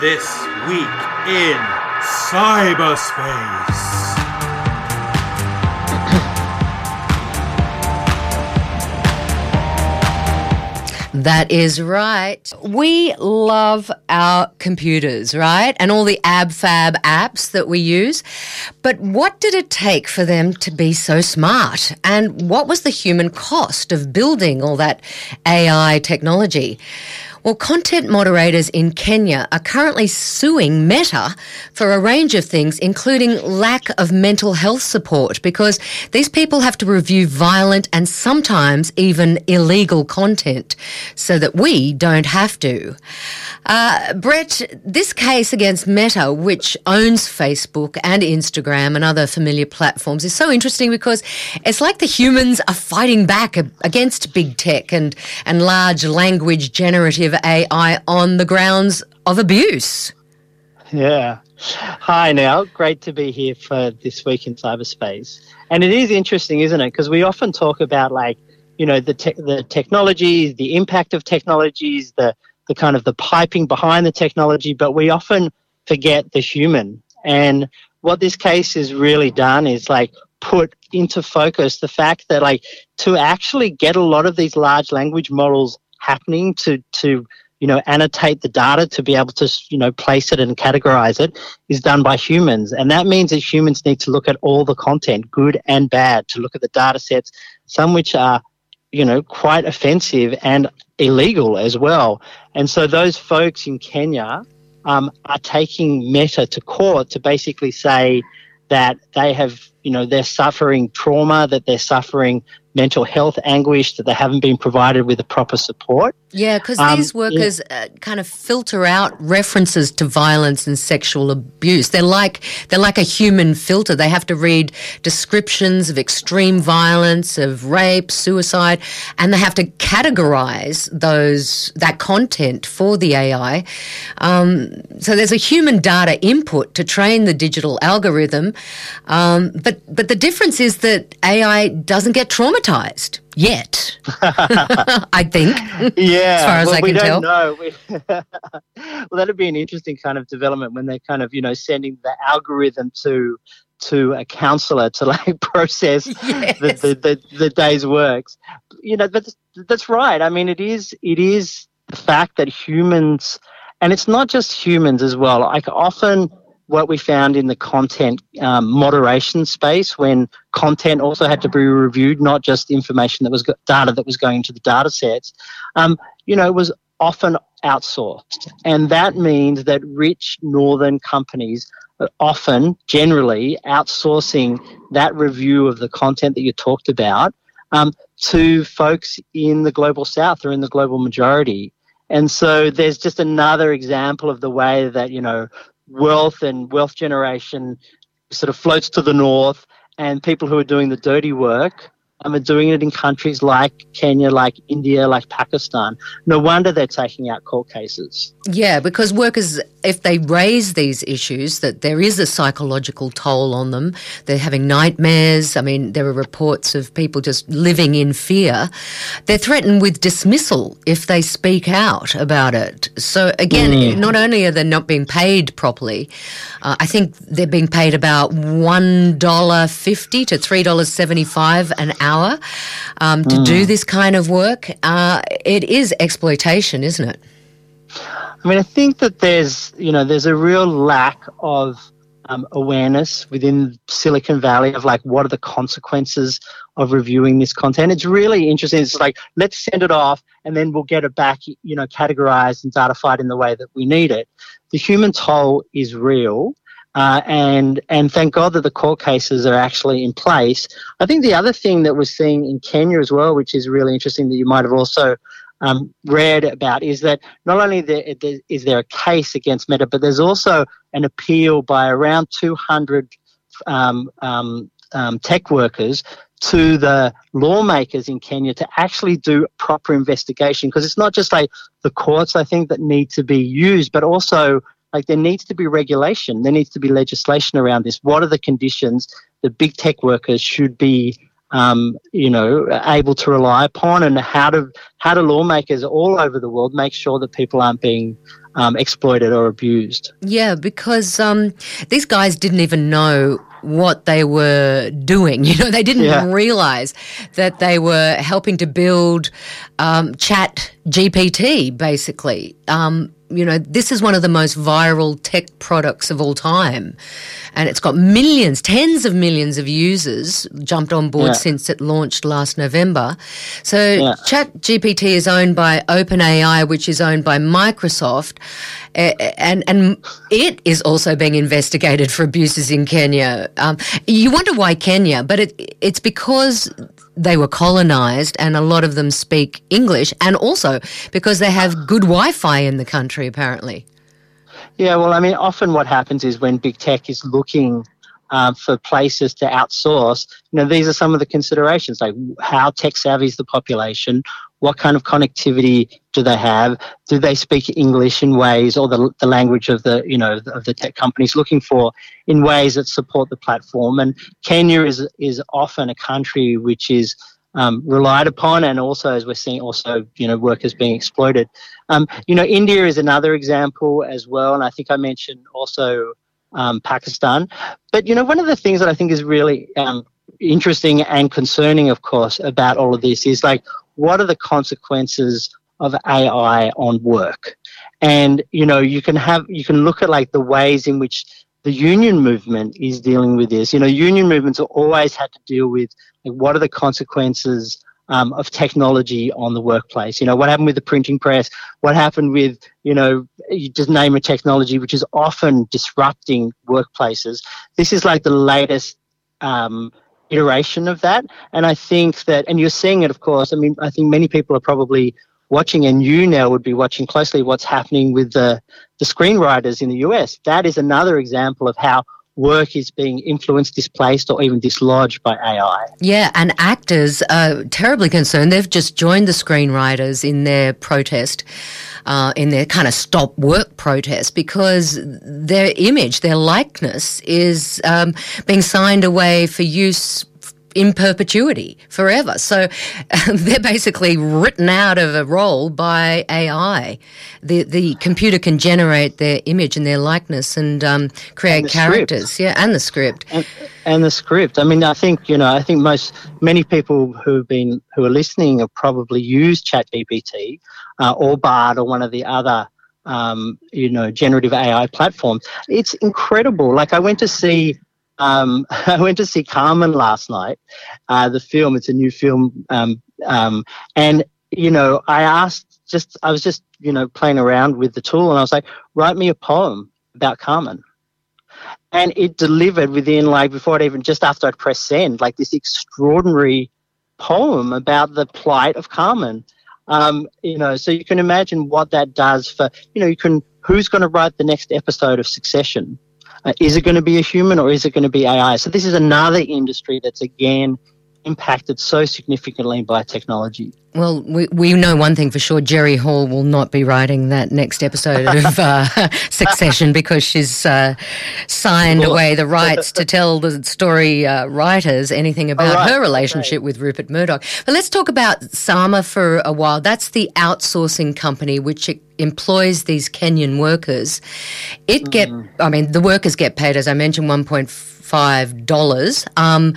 This week in cyberspace. That is right. We love our computers, right? And all the AbFab apps that we use. But what did it take for them to be so smart? And what was the human cost of building all that AI technology? Well, content moderators in Kenya are currently suing Meta for a range of things, including lack of mental health support, because these people have to review violent and sometimes even illegal content so that we don't have to. Uh, Brett, this case against Meta, which owns Facebook and Instagram and other familiar platforms, is so interesting because it's like the humans are fighting back against big tech and, and large language generative AI on the grounds of abuse. Yeah. Hi, now. Great to be here for this week in cyberspace. And it is interesting, isn't it? Because we often talk about like, you know, the te- the technologies, the impact of technologies, the the kind of the piping behind the technology, but we often forget the human. And what this case has really done is like put into focus the fact that like to actually get a lot of these large language models happening to to you know annotate the data to be able to you know place it and categorize it is done by humans. And that means that humans need to look at all the content good and bad to look at the data sets some which are you know quite offensive and illegal as well. And so those folks in kenya um, are taking meta to court to basically say that they have you know they're suffering trauma that they're suffering mental health anguish that they haven't been provided with the proper support. Yeah, because um, these workers yeah. uh, kind of filter out references to violence and sexual abuse. They're like they're like a human filter. They have to read descriptions of extreme violence, of rape, suicide, and they have to categorize those that content for the AI. Um, so there's a human data input to train the digital algorithm, um, but but the difference is that AI doesn't get traumatized yet. I think. Yeah. as far as well, I we can don't tell. Know. well, that'd be an interesting kind of development when they're kind of you know sending the algorithm to to a counselor to like process yes. the, the, the, the, day's works. You know, that's, that's right. I mean, it is it is the fact that humans, and it's not just humans as well. Like often what we found in the content um, moderation space when content also had to be reviewed, not just information that was go- data that was going into the data sets, um, you know, was often outsourced. And that means that rich northern companies often, generally, outsourcing that review of the content that you talked about um, to folks in the global south or in the global majority. And so there's just another example of the way that, you know, wealth and wealth generation sort of floats to the north, and people who are doing the dirty work um, are doing it in countries like Kenya, like India, like Pakistan. No wonder they're taking out court cases. Yeah, because workers, if they raise these issues, that there is a psychological toll on them. They're having nightmares. I mean, there are reports of people just living in fear. They're threatened with dismissal if they speak out about it. So again, mm. not only are they not being paid properly, uh, I think they're being paid about one dollar fifty to three dollars seventy five an hour um, to mm. do this kind of work. Uh, it is exploitation, isn't it? I mean, I think that there's, you know, there's a real lack of um, awareness within Silicon Valley of like what are the consequences of reviewing this content. It's really interesting. It's like let's send it off and then we'll get it back, you know, categorized and datafied in the way that we need it. The human toll is real. Uh, and and thank God that the court cases are actually in place. I think the other thing that we're seeing in Kenya as well, which is really interesting, that you might have also um, read about is that not only there, is there a case against Meta, but there's also an appeal by around 200 um, um, um, tech workers to the lawmakers in Kenya to actually do proper investigation because it's not just like the courts I think that need to be used, but also like there needs to be regulation, there needs to be legislation around this. What are the conditions that big tech workers should be um, you know, able to rely upon, and how do how do lawmakers all over the world make sure that people aren't being um, exploited or abused? Yeah, because um, these guys didn't even know what they were doing. You know, they didn't yeah. realize that they were helping to build um, Chat GPT, basically. Um, you know, this is one of the most viral tech products of all time. And it's got millions, tens of millions of users jumped on board yeah. since it launched last November. So yeah. ChatGPT is owned by OpenAI, which is owned by Microsoft. And, and it is also being investigated for abuses in Kenya. Um, you wonder why Kenya, but it, it's because they were colonized and a lot of them speak English and also because they have good Wi Fi in the country, apparently. Yeah, well, I mean, often what happens is when big tech is looking um, for places to outsource, you know, these are some of the considerations like how tech savvy is the population, what kind of connectivity do they have? Do they speak English in ways or the, the language of the, you know, of the tech companies looking for in ways that support the platform? And Kenya is, is often a country which is um, relied upon and also, as we're seeing, also, you know, workers being exploited. Um, you know, India is another example as well. And I think I mentioned also um, Pakistan. But, you know, one of the things that I think is really um, interesting and concerning, of course, about all of this is like what are the consequences of AI on work? And you know, you can have you can look at like the ways in which the union movement is dealing with this. You know, union movements have always had to deal with like, what are the consequences um, of technology on the workplace. You know, what happened with the printing press? What happened with, you know, you just name a technology which is often disrupting workplaces. This is like the latest um, iteration of that. And I think that, and you're seeing it, of course. I mean, I think many people are probably watching, and you now would be watching closely what's happening with the, the screenwriters in the US. That is another example of how work is being influenced, displaced, or even dislodged by AI. Yeah, and actors are terribly concerned. They've just joined the screenwriters in their protest. Uh, in their kind of stop work protest because their image, their likeness is um, being signed away for use in perpetuity forever. So they're basically written out of a role by AI. The the computer can generate their image and their likeness and um, create and characters. Script. Yeah, and the script. And, and, the script. I mean, I think you know. I think most many people who've been who are listening have probably used ChatGPT uh, or Bard or one of the other. Um, you know, generative AI platforms. It's incredible. Like I went to see um, I went to see Carmen last night, uh, the film. It's a new film. Um, um, and, you know, I asked just, I was just, you know, playing around with the tool and I was like, write me a poem about Carmen. And it delivered within, like, before it even, just after I'd pressed send, like this extraordinary poem about the plight of Carmen. Um, you know, so you can imagine what that does for, you know, you can, who's going to write the next episode of Succession? Uh, is it going to be a human or is it going to be AI? So this is another industry that's again impacted so significantly by technology. Well, we, we know one thing for sure. Jerry Hall will not be writing that next episode of uh, Succession because she's uh, signed away the rights to tell the story uh, writers anything about right, her relationship with Rupert Murdoch. But let's talk about Sama for a while. That's the outsourcing company which employs these Kenyan workers. It get, mm. I mean, the workers get paid, as I mentioned, one point five dollars. Um,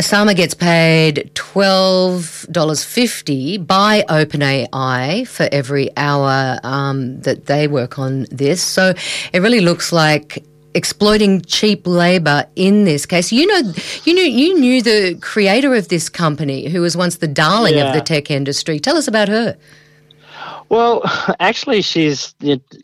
Sama gets paid $12.50 by OpenAI for every hour um, that they work on this. So it really looks like exploiting cheap labor in this case. You know, you knew you knew the creator of this company, who was once the darling yeah. of the tech industry. Tell us about her. Well, actually, she's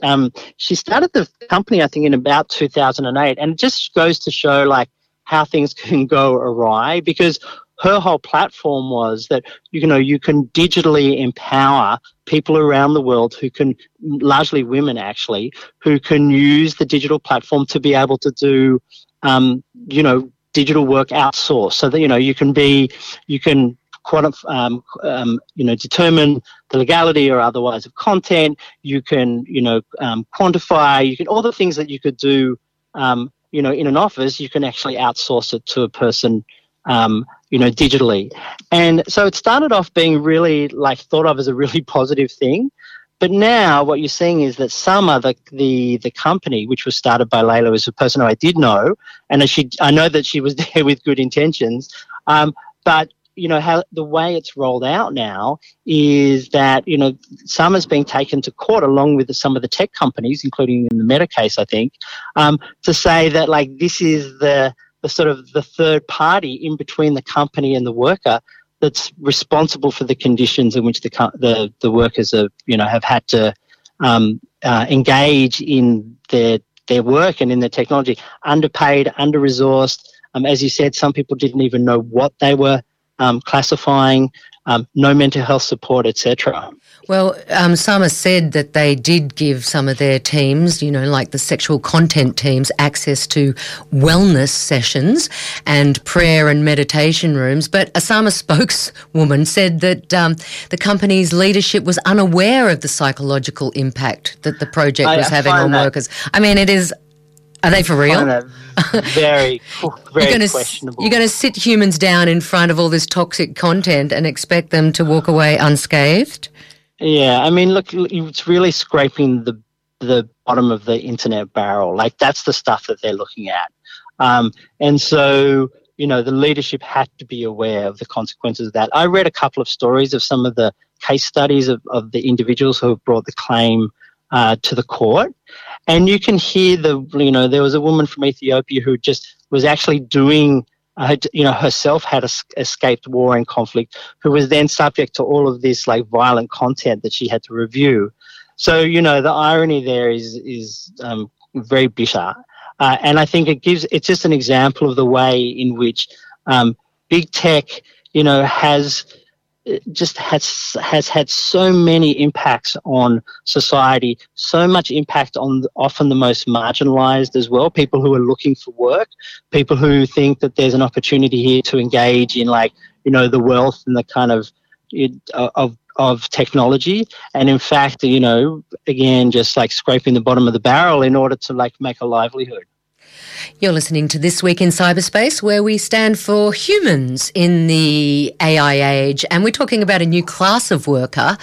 um, she started the company I think in about 2008, and it just goes to show like how things can go awry because her whole platform was that you know you can digitally empower people around the world who can largely women actually who can use the digital platform to be able to do um, you know digital work outsourced so that you know you can be you can quantif- um, um, you know determine the legality or otherwise of content. You can you know um, quantify. You can all the things that you could do um, you know, in an office, you can actually outsource it to a person, um, you know, digitally. And so it started off being really like thought of as a really positive thing. But now what you're seeing is that Sama, the, the, the company, which was started by Leila, was a person who I did know. And she, I know that she was there with good intentions. Um, but you know how the way it's rolled out now is that you know Sama's being taken to court along with the, some of the tech companies, including in the Meta case, I think, um, to say that like this is the the sort of the third party in between the company and the worker that's responsible for the conditions in which the the, the workers have you know have had to um, uh, engage in their their work and in their technology. Underpaid, under resourced. Um, as you said, some people didn't even know what they were um, classifying. Um, no mental health support, etc. Well, um, Sama said that they did give some of their teams, you know, like the sexual content teams, access to wellness sessions and prayer and meditation rooms. But a Sama spokeswoman said that um, the company's leadership was unaware of the psychological impact that the project was I having on that, workers. I mean, it is. Are they for real? very, very you're gonna, questionable. You're going to sit humans down in front of all this toxic content and expect them to walk away unscathed? Yeah, I mean, look, it's really scraping the the bottom of the internet barrel. Like that's the stuff that they're looking at, um, and so you know the leadership had to be aware of the consequences of that. I read a couple of stories of some of the case studies of, of the individuals who have brought the claim uh, to the court, and you can hear the you know there was a woman from Ethiopia who just was actually doing uh, you know, herself had escaped war and conflict, who was then subject to all of this like violent content that she had to review. So you know, the irony there is is um, very bitter, uh, and I think it gives it's just an example of the way in which um, big tech, you know, has just has has had so many impacts on society, so much impact on often the most marginalized as well. People who are looking for work, people who think that there's an opportunity here to engage in like you know the wealth and the kind of uh, of of technology, and in fact, you know, again, just like scraping the bottom of the barrel in order to like make a livelihood. You're listening to This Week in Cyberspace, where we stand for humans in the AI age. And we're talking about a new class of worker,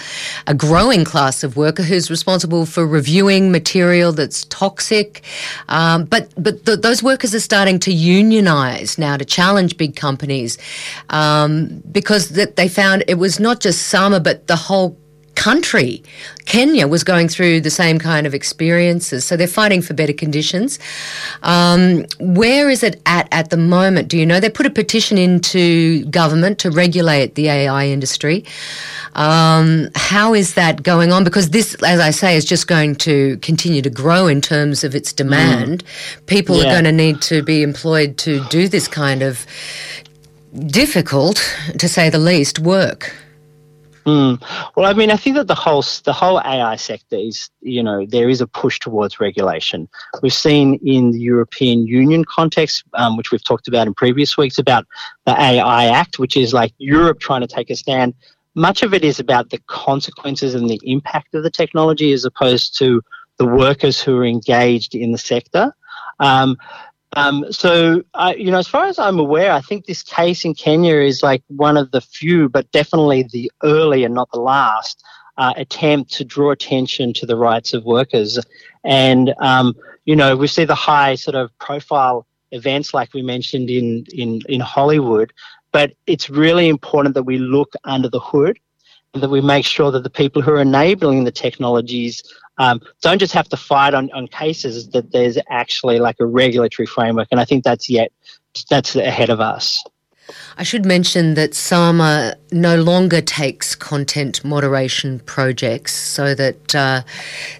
a growing class of worker who's responsible for reviewing material that's toxic. Um, but but th- those workers are starting to unionize now to challenge big companies um, because that they found it was not just Sama, but the whole country. Kenya was going through the same kind of experiences, so they're fighting for better conditions. Um, where is it at at the moment? Do you know? They put a petition into government to regulate the AI industry. Um, how is that going on? Because this, as I say, is just going to continue to grow in terms of its demand. Mm. People yeah. are going to need to be employed to do this kind of difficult, to say the least, work. Mm. Well, I mean, I think that the whole the whole AI sector is, you know, there is a push towards regulation. We've seen in the European Union context, um, which we've talked about in previous weeks, about the AI Act, which is like Europe trying to take a stand. Much of it is about the consequences and the impact of the technology, as opposed to the workers who are engaged in the sector. Um, um, so, I, you know, as far as I'm aware, I think this case in Kenya is like one of the few, but definitely the early and not the last uh, attempt to draw attention to the rights of workers. And, um, you know, we see the high sort of profile events like we mentioned in, in, in Hollywood, but it's really important that we look under the hood that we make sure that the people who are enabling the technologies um, don't just have to fight on, on cases, that there's actually like a regulatory framework. And I think that's yet, that's ahead of us. I should mention that Sama no longer takes content moderation projects so that uh,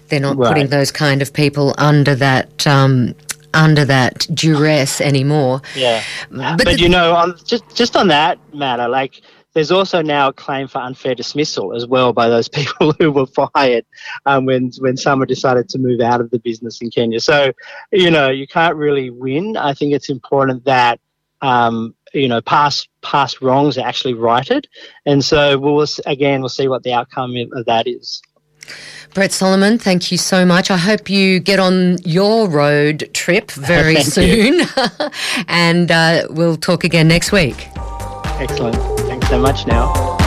they're not right. putting those kind of people under that um, under that duress anymore. Yeah, but, but you know, on, just just on that matter, like there's also now a claim for unfair dismissal as well by those people who were fired um, when when Sama decided to move out of the business in Kenya. So, you know, you can't really win. I think it's important that um, you know past past wrongs are actually righted, and so we'll again we'll see what the outcome of that is. Brett Solomon, thank you so much. I hope you get on your road trip very soon. and uh, we'll talk again next week. Excellent. So much now.